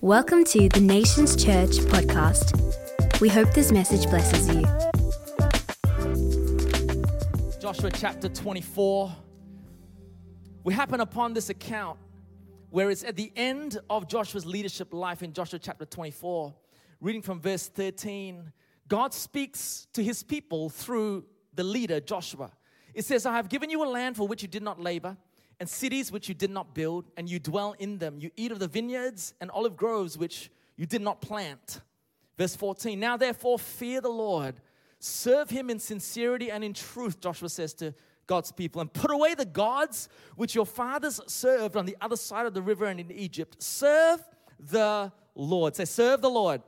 Welcome to the Nations Church podcast. We hope this message blesses you. Joshua chapter 24. We happen upon this account where it's at the end of Joshua's leadership life in Joshua chapter 24. Reading from verse 13, God speaks to his people through the leader Joshua. It says, I have given you a land for which you did not labor and cities which you did not build, and you dwell in them. You eat of the vineyards and olive groves which you did not plant. Verse 14 Now therefore fear the Lord, serve him in sincerity and in truth, Joshua says to God's people, and put away the gods which your fathers served on the other side of the river and in Egypt. Serve the Lord. Say, serve the Lord.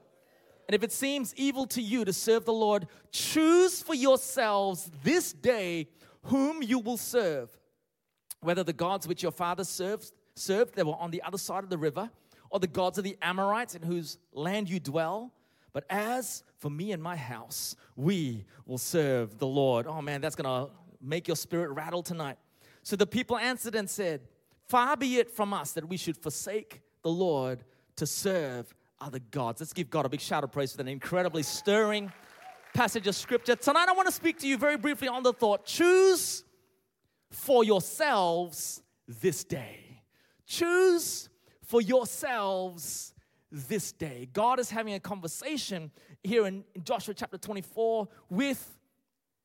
And if it seems evil to you to serve the Lord, choose for yourselves this day whom you will serve whether the gods which your fathers served, served that were on the other side of the river, or the gods of the Amorites in whose land you dwell. But as for me and my house, we will serve the Lord. Oh man, that's gonna make your spirit rattle tonight. So the people answered and said, Far be it from us that we should forsake the Lord to serve other gods. Let's give God a big shout of praise for that incredibly stirring passage of scripture. Tonight, I want to speak to you very briefly on the thought choose for yourselves this day. Choose for yourselves this day. God is having a conversation here in, Joshua chapter 24 with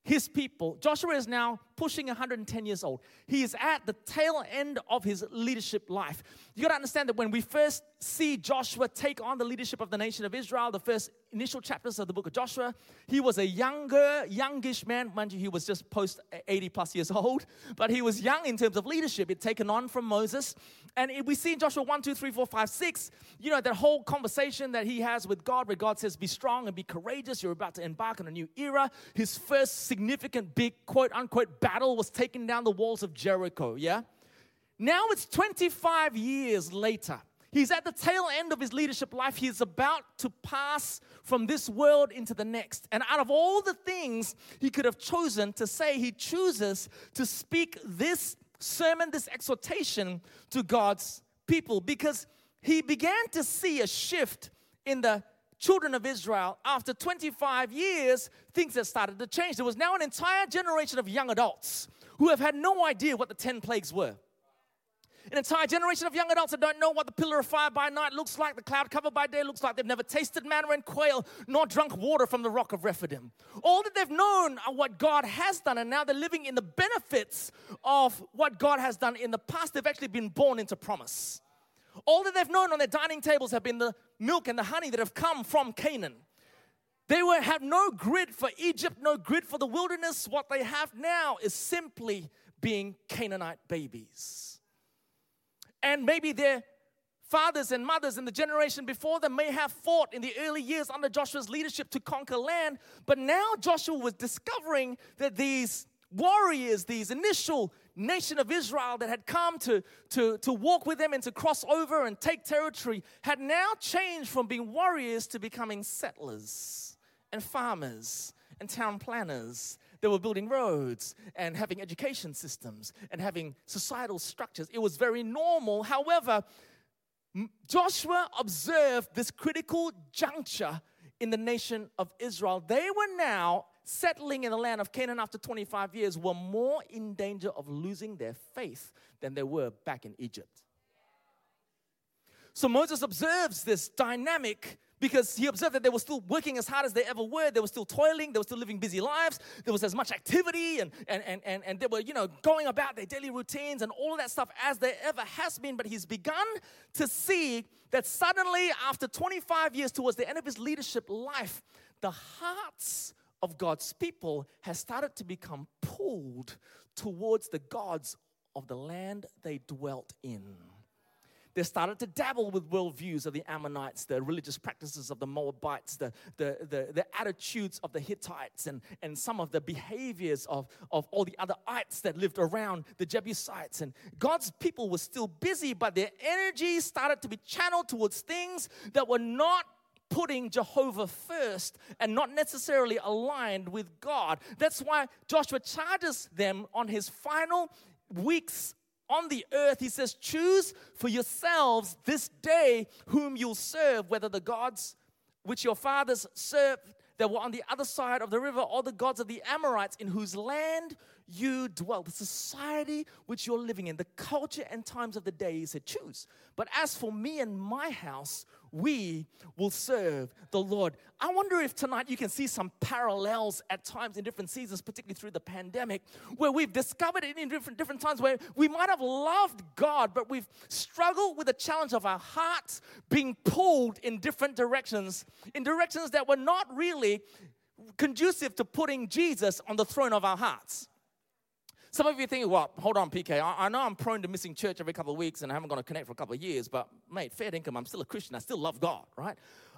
his people. Joshua is now pushing 110 years old. He is at the tail end of his leadership life. You got to understand that when we first see Joshua take on the leadership of the nation of Israel, the first initial chapters of the book of Joshua, he was a younger, youngish man. Mind you, he was just post 80 plus years old, but he was young in terms of leadership. He'd taken on from Moses. And we see in Joshua 1, 2, 3, 4, 5, 6, you know, that whole conversation that he has with God, where God says, Be strong and be courageous. You're about to embark on a new era. His first significant, big, quote unquote, battle was taking down the walls of Jericho, yeah? Now it's 25 years later. He's at the tail end of his leadership life. He's about to pass from this world into the next. And out of all the things he could have chosen to say, he chooses to speak this sermon, this exhortation to God's people because he began to see a shift in the children of Israel after 25 years, things had started to change. There was now an entire generation of young adults who have had no idea what the 10 plagues were. An entire generation of young adults that don't know what the pillar of fire by night looks like, the cloud cover by day looks like. They've never tasted manna and quail, nor drunk water from the rock of Rephidim. All that they've known are what God has done, and now they're living in the benefits of what God has done in the past. They've actually been born into promise. All that they've known on their dining tables have been the milk and the honey that have come from Canaan. They were, have no grid for Egypt, no grid for the wilderness. What they have now is simply being Canaanite babies. And maybe their fathers and mothers in the generation before them may have fought in the early years under Joshua's leadership to conquer land. But now Joshua was discovering that these warriors, these initial nation of Israel that had come to, to, to walk with them and to cross over and take territory, had now changed from being warriors to becoming settlers and farmers and town planners they were building roads and having education systems and having societal structures. It was very normal. However, Joshua observed this critical juncture in the nation of Israel. They were now settling in the land of Canaan after 25 years, were more in danger of losing their faith than they were back in Egypt. So Moses observes this dynamic because he observed that they were still working as hard as they ever were. They were still toiling. They were still living busy lives. There was as much activity and, and, and, and, and they were, you know, going about their daily routines and all of that stuff as there ever has been. But he's begun to see that suddenly, after 25 years towards the end of his leadership life, the hearts of God's people has started to become pulled towards the gods of the land they dwelt in they started to dabble with worldviews of the Ammonites, the religious practices of the Moabites, the, the, the, the, attitudes of the Hittites, and, and some of the behaviors of, of all the other ites that lived around the Jebusites. And God's people were still busy, but their energy started to be channeled towards things that were not putting Jehovah first and not necessarily aligned with God. That's why Joshua charges them on his final weeks on the earth, he says, choose for yourselves this day whom you'll serve, whether the gods which your fathers served that were on the other side of the river, or the gods of the Amorites in whose land you dwell, the society which you're living in, the culture and times of the day, he said, choose. But as for me and my house, we will serve the Lord. I wonder if tonight you can see some parallels at times in different seasons, particularly through the pandemic, where we've discovered it in different, different times where we might have loved God, but we've struggled with the challenge of our hearts being pulled in different directions, in directions that were not really conducive to putting Jesus on the throne of our hearts. Some of you think, well, hold on, PK. I, I, know I'm prone to missing church every couple of weeks and I haven't gone to connect for a couple of years, but mate, fair income, I'm still a Christian. I still love God, right?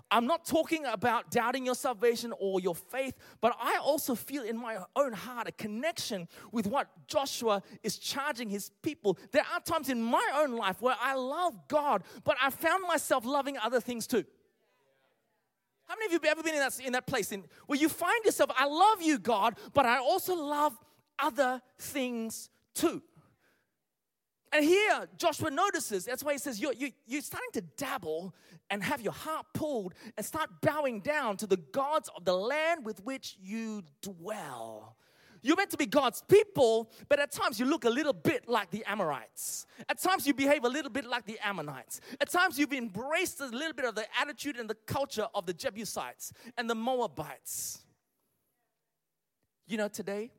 I'm not talking about doubting your salvation or your faith, but I also feel in my own heart a connection with what Joshua is charging his people. There are times in my own life where I love God, but I found myself loving other things too. How many of you have ever been in that, in that place in, where you find yourself, I love you, God, but I also love other things too. And here, Joshua notices, that's why he says, you're, you, you're starting to dabble and have your heart pulled and start bowing down to the gods of the land with which you dwell. You're meant to be God's people, but at times you look a little bit like the Amorites. At times you behave a little bit like the Ammonites. At times you've embraced a little bit of the attitude and the culture of the Jebusites and the Moabites. You know, today,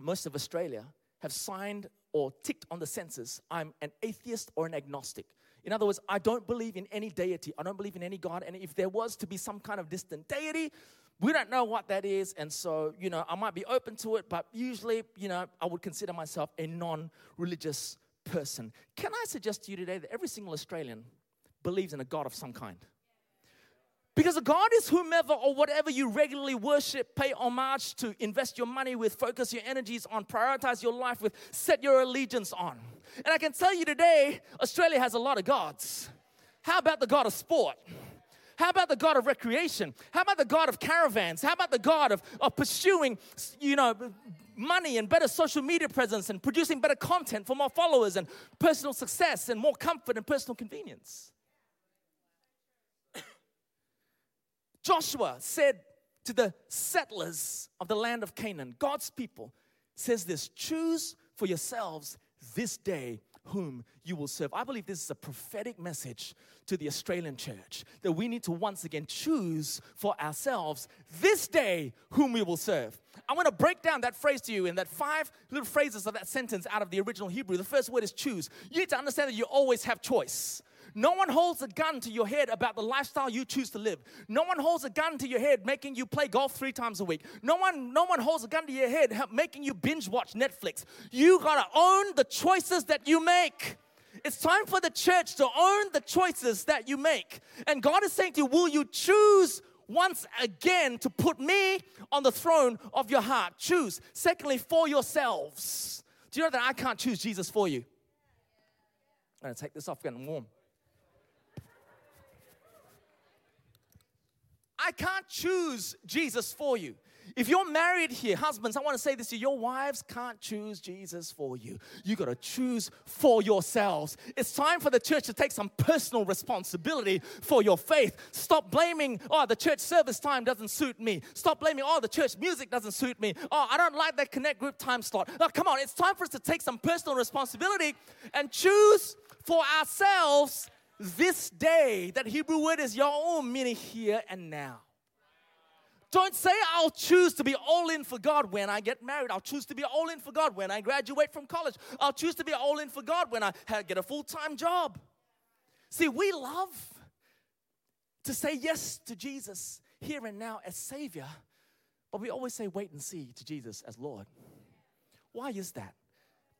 most of Australia have signed or ticked on the census, I'm an atheist or an agnostic. In other words, I don't believe in any deity. I don't believe in any God. And if there was to be some kind of distant deity, we don't know what that is. And so, you know, I might be open to it, but usually, you know, I would consider myself a non religious person. Can I suggest to you today that every single Australian believes in a God of some kind? Because a God is whomever or whatever you regularly worship, pay homage to, invest your money with, focus your energies on, prioritize your life with, set your allegiance on. And I can tell you today, Australia has a lot of gods. How about the God of sport? How about the God of recreation? How about the God of caravans? How about the God of, of pursuing, you know, money and better social media presence and producing better content for more followers and personal success and more comfort and personal convenience? Joshua said to the settlers of the land of Canaan, God's people, says this choose for yourselves this day whom you will serve. I believe this is a prophetic message to the Australian church that we need to once again choose for ourselves this day whom we will serve. I want to break down that phrase to you in that five little phrases of that sentence out of the original Hebrew. The first word is choose. You need to understand that you always have choice. No one holds a gun to your head about the lifestyle you choose to live. No one holds a gun to your head making you play golf three times a week. No one, no one holds a gun to your head making you binge watch Netflix. You gotta own the choices that you make. It's time for the church to own the choices that you make. And God is saying to you, Will you choose once again to put me on the throne of your heart? Choose. Secondly, for yourselves. Do you know that I can't choose Jesus for you? I'm gonna take this off, getting warm. I can't choose Jesus for you. If you're married here, husbands, I want to say this to you your wives can't choose Jesus for you. You got to choose for yourselves. It's time for the church to take some personal responsibility for your faith. Stop blaming, oh, the church service time doesn't suit me. Stop blaming, oh, the church music doesn't suit me. Oh, I don't like that connect group time slot. Oh, come on, it's time for us to take some personal responsibility and choose for ourselves this day. That Hebrew word is your own meaning here and now. Don't say, I'll choose to be all in for God when I get married. I'll choose to be all in for God when I graduate from college. I'll choose to be all in for God when I get a full time job. See, we love to say yes to Jesus here and now as Savior, but we always say wait and see to Jesus as Lord. Why is that?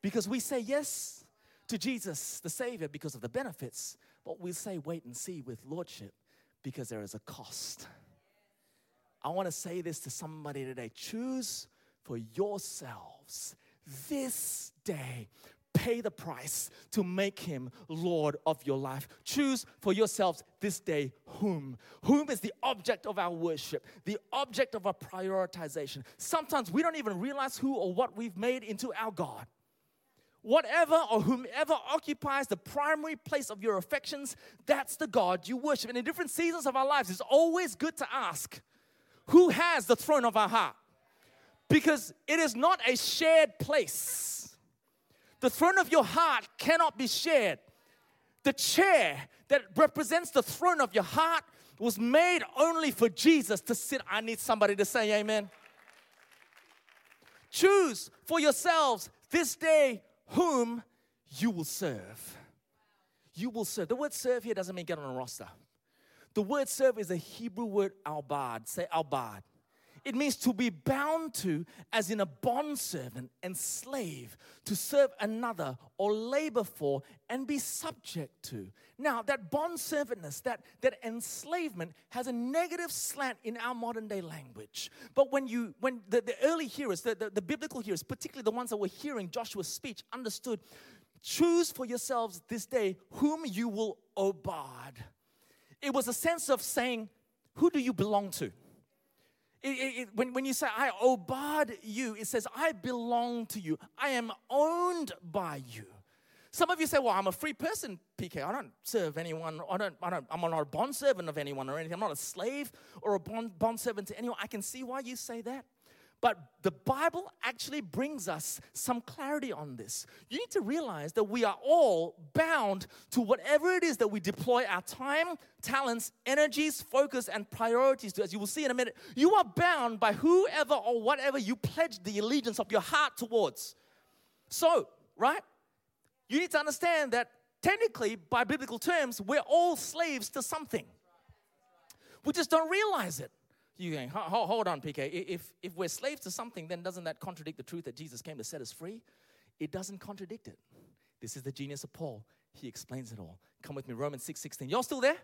Because we say yes to Jesus, the Savior, because of the benefits, but we say wait and see with Lordship because there is a cost. I want to say this to somebody today choose for yourselves this day. Pay the price to make him Lord of your life. Choose for yourselves this day whom. Whom is the object of our worship, the object of our prioritization. Sometimes we don't even realize who or what we've made into our God. Whatever or whomever occupies the primary place of your affections, that's the God you worship. And in different seasons of our lives, it's always good to ask who has the throne of our heart? Because it is not a shared place. The throne of your heart cannot be shared. The chair that represents the throne of your heart was made only for Jesus to sit. I need somebody to say amen. Choose for yourselves this day whom you will serve. You will serve. The word serve here doesn't mean get on a roster. The word serve is a Hebrew word albad. Say albad. It means to be bound to, as in a bond servant and slave, to serve another or labor for and be subject to. Now, that bond servantness, that, that enslavement, has a negative slant in our modern day language. But when you, when the, the early hearers, the, the, the biblical hearers, particularly the ones that were hearing Joshua's speech, understood choose for yourselves this day whom you will obard. It was a sense of saying, who do you belong to? It, it, when, when you say, I obeyed you, it says, I belong to you. I am owned by you. Some of you say, well, I'm a free person, PK. I don't serve anyone. I don't, I don't, I'm not a bond servant of anyone or anything. I'm not a slave or a bond, bond servant to anyone. I can see why you say that. But the Bible actually brings us some clarity on this. You need to realize that we are all bound to whatever it is that we deploy our time, talents, energies, focus, and priorities to. As you will see in a minute, you are bound by whoever or whatever you pledge the allegiance of your heart towards. So, right? You need to understand that technically, by biblical terms, we're all slaves to something. We just don't realize it. You going, hold on, PK. If, if we're slaves to something, then doesn't that contradict the truth that Jesus came to set us free? It doesn't contradict it. This is the genius of Paul. He explains it all. Come with me, Romans 6 16. Y'all still there?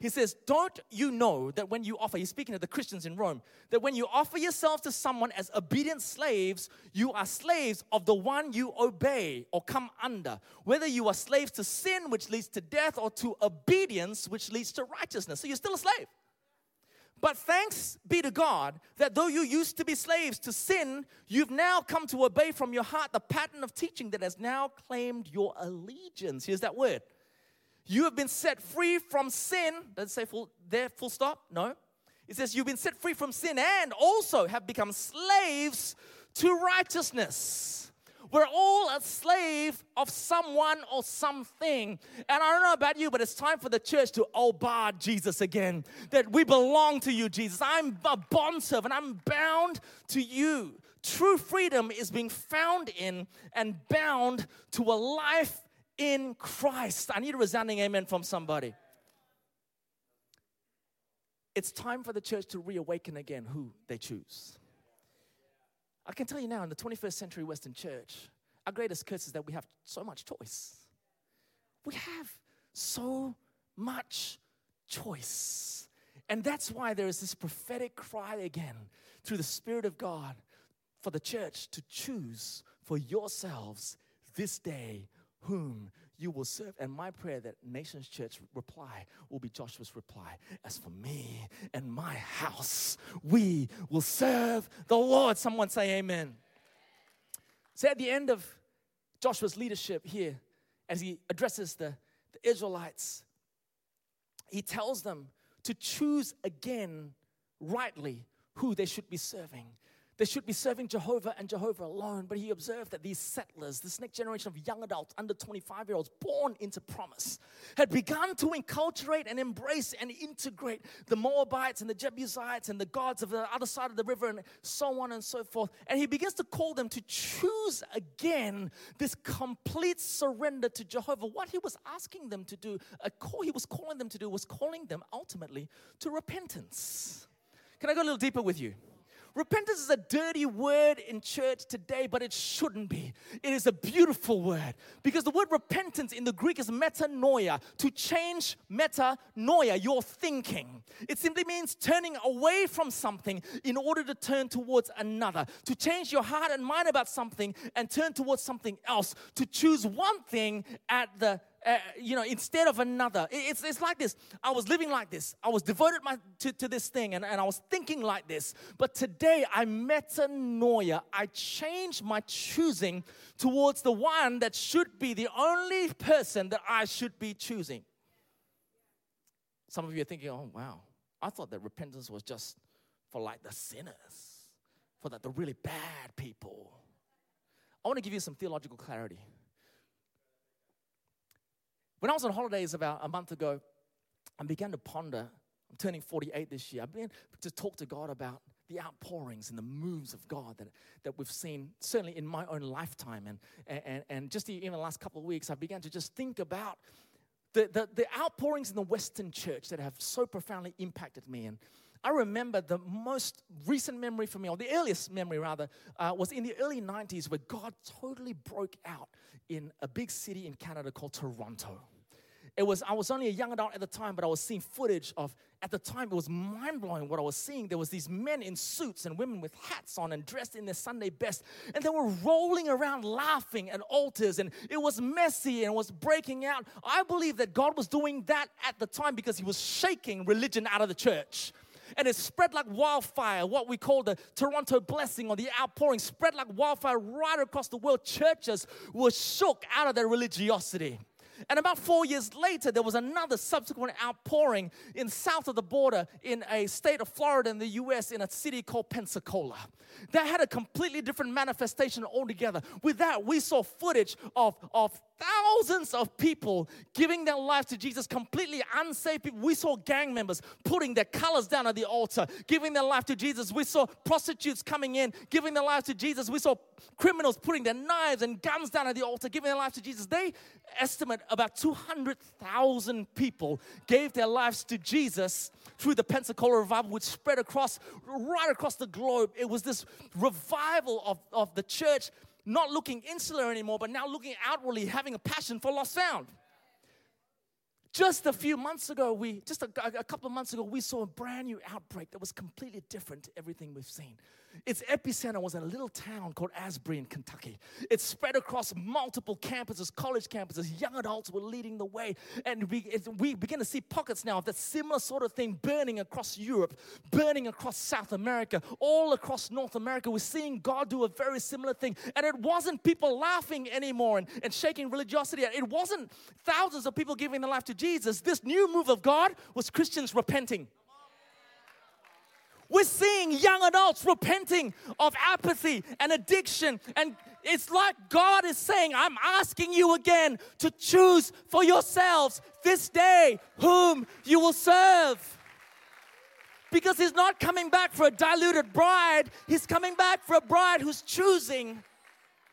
He says, Don't you know that when you offer, he's speaking to the Christians in Rome, that when you offer yourselves to someone as obedient slaves, you are slaves of the one you obey or come under. Whether you are slaves to sin, which leads to death, or to obedience, which leads to righteousness. So you're still a slave. But thanks be to God that though you used to be slaves to sin, you've now come to obey from your heart the pattern of teaching that has now claimed your allegiance. Here's that word. You have been set free from sin. Does it say full there, full stop? No. It says you've been set free from sin and also have become slaves to righteousness. We're all a slave of someone or something. And I don't know about you, but it's time for the church to obey Jesus again. That we belong to you, Jesus. I'm a bondservant, I'm bound to you. True freedom is being found in and bound to a life in Christ. I need a resounding amen from somebody. It's time for the church to reawaken again who they choose. I can tell you now, in the 21st century Western church, our greatest curse is that we have so much choice. We have so much choice. And that's why there is this prophetic cry again through the Spirit of God for the church to choose for yourselves this day whom you will serve. And my prayer that Nations Church reply will be Joshua's reply. As for me and my house, we will serve the Lord. Someone say amen. So at the end of Joshua's leadership here, as he addresses the, the Israelites, he tells them to choose again rightly who they should be serving. They should be serving Jehovah and Jehovah alone. But he observed that these settlers, this next generation of young adults under 25 year olds born into promise, had begun to enculturate and embrace and integrate the Moabites and the Jebusites and the gods of the other side of the river and so on and so forth. And he begins to call them to choose again this complete surrender to Jehovah. What he was asking them to do, a call he was calling them to do, was calling them ultimately to repentance. Can I go a little deeper with you? Repentance is a dirty word in church today, but it shouldn't be. It is a beautiful word because the word repentance in the Greek is metanoia, to change metanoia, your thinking. It simply means turning away from something in order to turn towards another, to change your heart and mind about something and turn towards something else, to choose one thing at the uh, you know, instead of another. It's, it's like this. I was living like this. I was devoted my, to, to this thing and, and I was thinking like this. But today I metanoia. I changed my choosing towards the one that should be the only person that I should be choosing. Some of you are thinking, oh, wow, I thought that repentance was just for like the sinners, for like the really bad people. I want to give you some theological clarity. When I was on holidays about a month ago, I began to ponder. I'm turning 48 this year. I began to talk to God about the outpourings and the moves of God that, that we've seen, certainly in my own lifetime. And, and, and just in the last couple of weeks, I began to just think about the, the, the outpourings in the Western church that have so profoundly impacted me. And I remember the most recent memory for me, or the earliest memory rather, uh, was in the early 90s where God totally broke out in a big city in Canada called Toronto. It was, I was only a young adult at the time, but I was seeing footage of, at the time, it was mind blowing what I was seeing. There was these men in suits and women with hats on and dressed in their Sunday best, and they were rolling around laughing at altars, and it was messy and was breaking out. I believe that God was doing that at the time because He was shaking religion out of the church and it spread like wildfire. What we call the Toronto blessing or the outpouring spread like wildfire right across the world. Churches were shook out of their religiosity. And about four years later, there was another subsequent outpouring in south of the border in a state of Florida in the US in a city called Pensacola. That had a completely different manifestation altogether. With that, we saw footage of, of thousands of people giving their lives to Jesus, completely unsaved people. We saw gang members putting their colors down at the altar, giving their life to Jesus. We saw prostitutes coming in, giving their lives to Jesus. We saw criminals putting their knives and guns down at the altar, giving their life to Jesus. They estimate about 200,000 people gave their lives to Jesus through the Pensacola revival, which spread across right across the globe. It was this revival of, of the church not looking insular anymore, but now looking outwardly, having a passion for lost sound. Just a few months ago, we just a, a couple of months ago, we saw a brand new outbreak that was completely different to everything we've seen. Its epicenter was in a little town called Asbury in Kentucky. It spread across multiple campuses, college campuses. Young adults were leading the way. And we, it, we begin to see pockets now of that similar sort of thing burning across Europe, burning across South America, all across North America. We're seeing God do a very similar thing. And it wasn't people laughing anymore and, and shaking religiosity. It wasn't thousands of people giving their life to Jesus. This new move of God was Christians repenting. We're seeing young adults repenting of apathy and addiction. And it's like God is saying, I'm asking you again to choose for yourselves this day whom you will serve. Because He's not coming back for a diluted bride, He's coming back for a bride who's choosing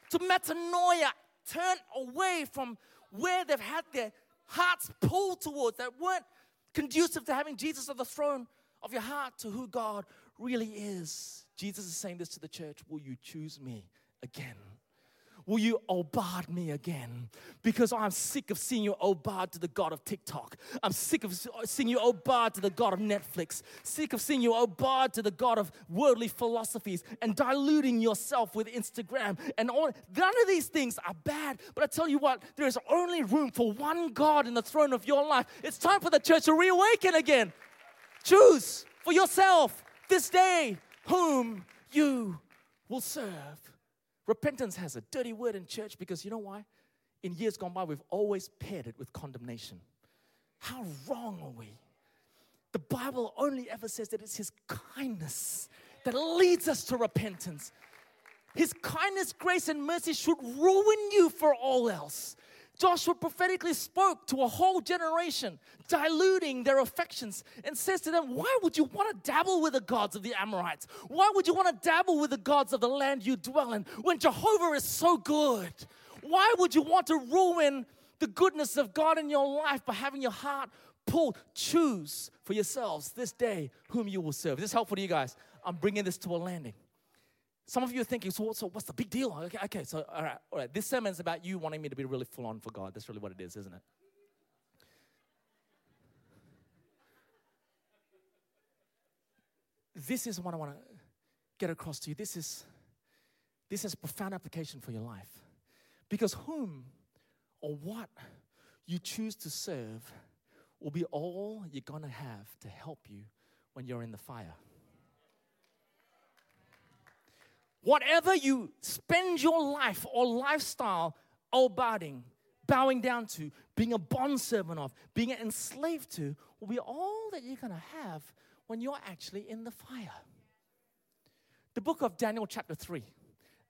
to metanoia, turn away from where they've had their hearts pulled towards that weren't conducive to having Jesus at the throne of your heart to who God really is. Jesus is saying this to the church Will you choose me again? Will you obard me again? Because I'm sick of seeing you obard to the God of TikTok. I'm sick of seeing you obard to the God of Netflix. Sick of seeing you obard to the God of worldly philosophies and diluting yourself with Instagram. And all none of these things are bad. But I tell you what, there is only room for one God in the throne of your life. It's time for the church to reawaken again. Choose for yourself this day whom you will serve. Repentance has a dirty word in church because you know why? In years gone by, we've always paired it with condemnation. How wrong are we? The Bible only ever says that it's His kindness that leads us to repentance. His kindness, grace, and mercy should ruin you for all else. Joshua prophetically spoke to a whole generation, diluting their affections, and says to them, Why would you want to dabble with the gods of the Amorites? Why would you want to dabble with the gods of the land you dwell in when Jehovah is so good? Why would you want to ruin the goodness of God in your life by having your heart pulled? Choose for yourselves this day whom you will serve. Is this helpful to you guys? I'm bringing this to a landing. Some of you are thinking, so, so what's the big deal? Okay, okay, so all right, all right. This sermon is about you wanting me to be really full on for God. That's really what it is, isn't it? This is what I want to get across to you. This is this has profound application for your life. Because whom or what you choose to serve will be all you're going to have to help you when you're in the fire. Whatever you spend your life or lifestyle obeying, bowing down to, being a bondservant of, being enslaved to, will be all that you're going to have when you're actually in the fire. The book of Daniel, chapter 3,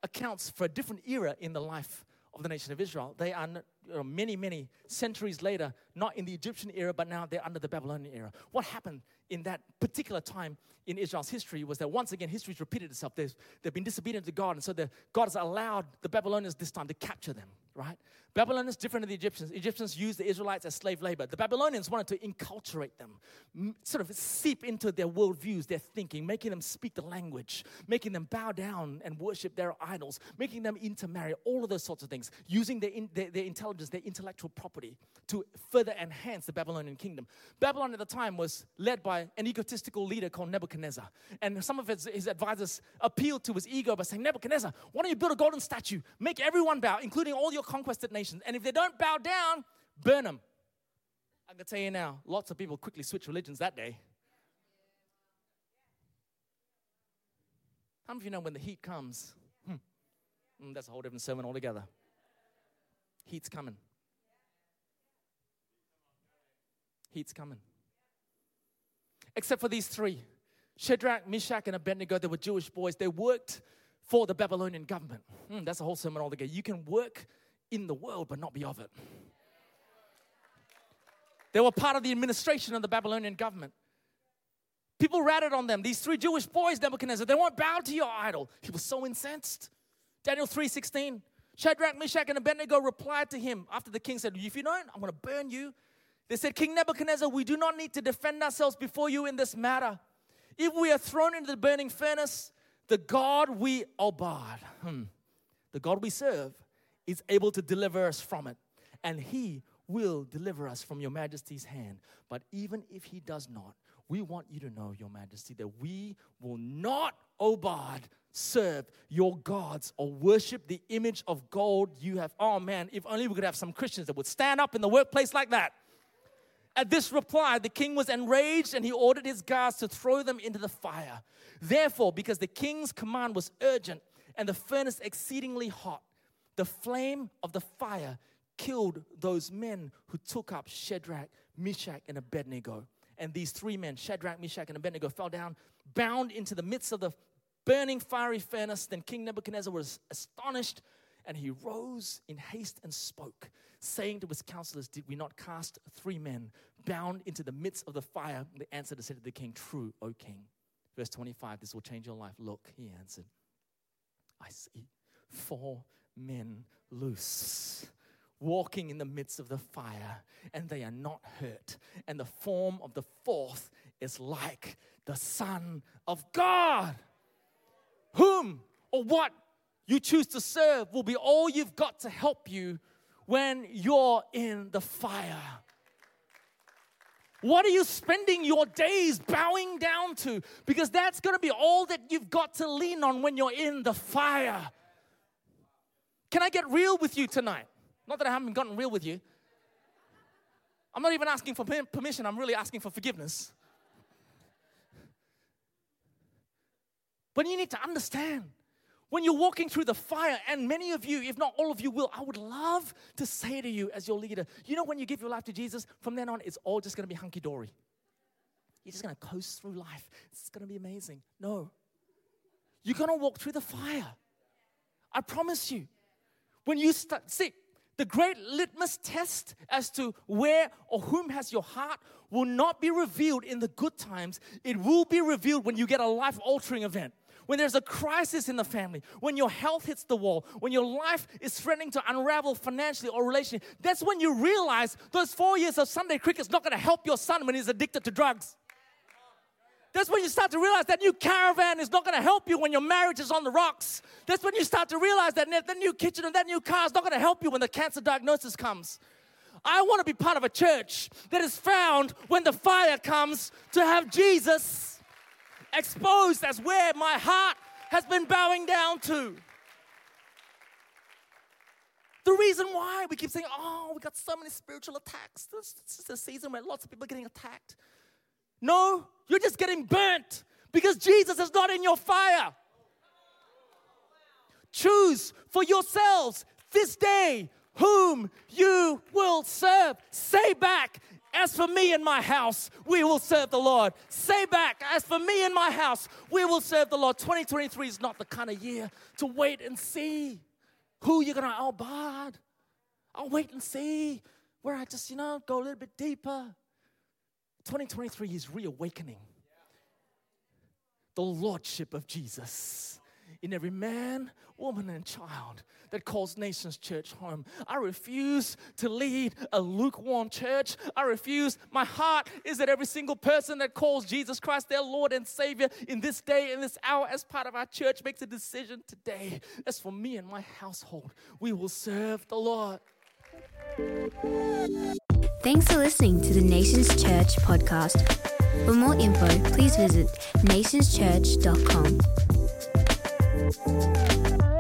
accounts for a different era in the life of the nation of Israel. They are know, many, many centuries later, not in the Egyptian era, but now they're under the Babylonian era. What happened in that particular time in Israel's history was that once again history's repeated itself. They've, they've been disobedient to God, and so the, God has allowed the Babylonians this time to capture them, right? Babylon is different than the Egyptians. Egyptians used the Israelites as slave labor. The Babylonians wanted to enculturate them, sort of seep into their worldviews, their thinking, making them speak the language, making them bow down and worship their idols, making them intermarry, all of those sorts of things, using their, in, their, their intelligence, their intellectual property to further enhance the Babylonian kingdom. Babylon at the time was led by an egotistical leader called Nebuchadnezzar. And some of his, his advisors appealed to his ego by saying, Nebuchadnezzar, why don't you build a golden statue? Make everyone bow, including all your conquested nations. And if they don't bow down, burn them. I can tell you now, lots of people quickly switch religions that day. How many of you know when the heat comes? Hmm, mm, that's a whole different sermon altogether. Heat's coming. Heat's coming. Except for these three Shadrach, Meshach, and Abednego, they were Jewish boys. They worked for the Babylonian government. Mm, that's a whole sermon altogether. You can work in the world but not be of it. They were part of the administration of the Babylonian government. People ratted on them. These three Jewish boys, Nebuchadnezzar, they won't bow to your idol. He was so incensed. Daniel 3:16. Shadrach, Meshach, and Abednego replied to him after the king said, If you don't, I'm going to burn you. They said, King Nebuchadnezzar, we do not need to defend ourselves before you in this matter. If we are thrown into the burning furnace, the God we obey, hmm, the God we serve, is able to deliver us from it. And he will deliver us from your majesty's hand. But even if he does not, we want you to know, your majesty, that we will not, obad, serve your gods or worship the image of gold you have. Oh man, if only we could have some Christians that would stand up in the workplace like that. At this reply, the king was enraged and he ordered his guards to throw them into the fire. Therefore, because the king's command was urgent and the furnace exceedingly hot, the flame of the fire killed those men who took up Shadrach, Meshach, and Abednego. And these three men, Shadrach, Meshach, and Abednego, fell down, bound into the midst of the burning fiery furnace. Then King Nebuchadnezzar was astonished, and he rose in haste and spoke, saying to his counselors, Did we not cast three men bound into the midst of the fire? And the answer said to the king, True, O king. Verse 25, this will change your life. Look, he answered, I see four men loose, walking in the midst of the fire, and they are not hurt. And the form of the fourth is like the Son of God, whom or what you choose to serve will be all you've got to help you when you're in the fire. What are you spending your days bowing down to? Because that's going to be all that you've got to lean on when you're in the fire. Can I get real with you tonight? Not that I haven't gotten real with you. I'm not even asking for permission, I'm really asking for forgiveness. But you need to understand when you're walking through the fire, and many of you, if not all of you, will, I would love to say to you as your leader, you know, when you give your life to Jesus, from then on, it's all just gonna be hunky dory. You're just gonna coast through life. It's gonna be amazing. No. You're gonna walk through the fire. I promise you. When you start, see, the great litmus test as to where or whom has your heart will not be revealed in the good times. It will be revealed when you get a life altering event. When there's a crisis in the family, when your health hits the wall, when your life is threatening to unravel financially or relationally, that's when you realize those four years of Sunday cricket is not going to help your son when he's addicted to drugs. That's when you start to realize that new caravan is not going to help you when your marriage is on the rocks. That's when you start to realize that that new kitchen and that new car is not going to help you when the cancer diagnosis comes. I want to be part of a church that is found when the fire comes to have Jesus exposed as where my heart has been bowing down to. The reason why we keep saying, oh, we got so many spiritual attacks. This, this is a season where lots of people are getting attacked. No, you're just getting burnt because Jesus is not in your fire. Choose for yourselves this day whom you will serve. Say back, as for me and my house, we will serve the Lord. Say back, as for me and my house, we will serve the Lord. 2023 is not the kind of year to wait and see who you're gonna, oh, I'll wait and see where I just, you know, go a little bit deeper. 2023 is reawakening the lordship of Jesus in every man, woman, and child that calls Nations Church home. I refuse to lead a lukewarm church. I refuse. My heart is that every single person that calls Jesus Christ their Lord and Savior in this day, in this hour, as part of our church, makes a decision today. As for me and my household, we will serve the Lord. Thanks for listening to the Nations Church podcast. For more info, please visit nationschurch.com.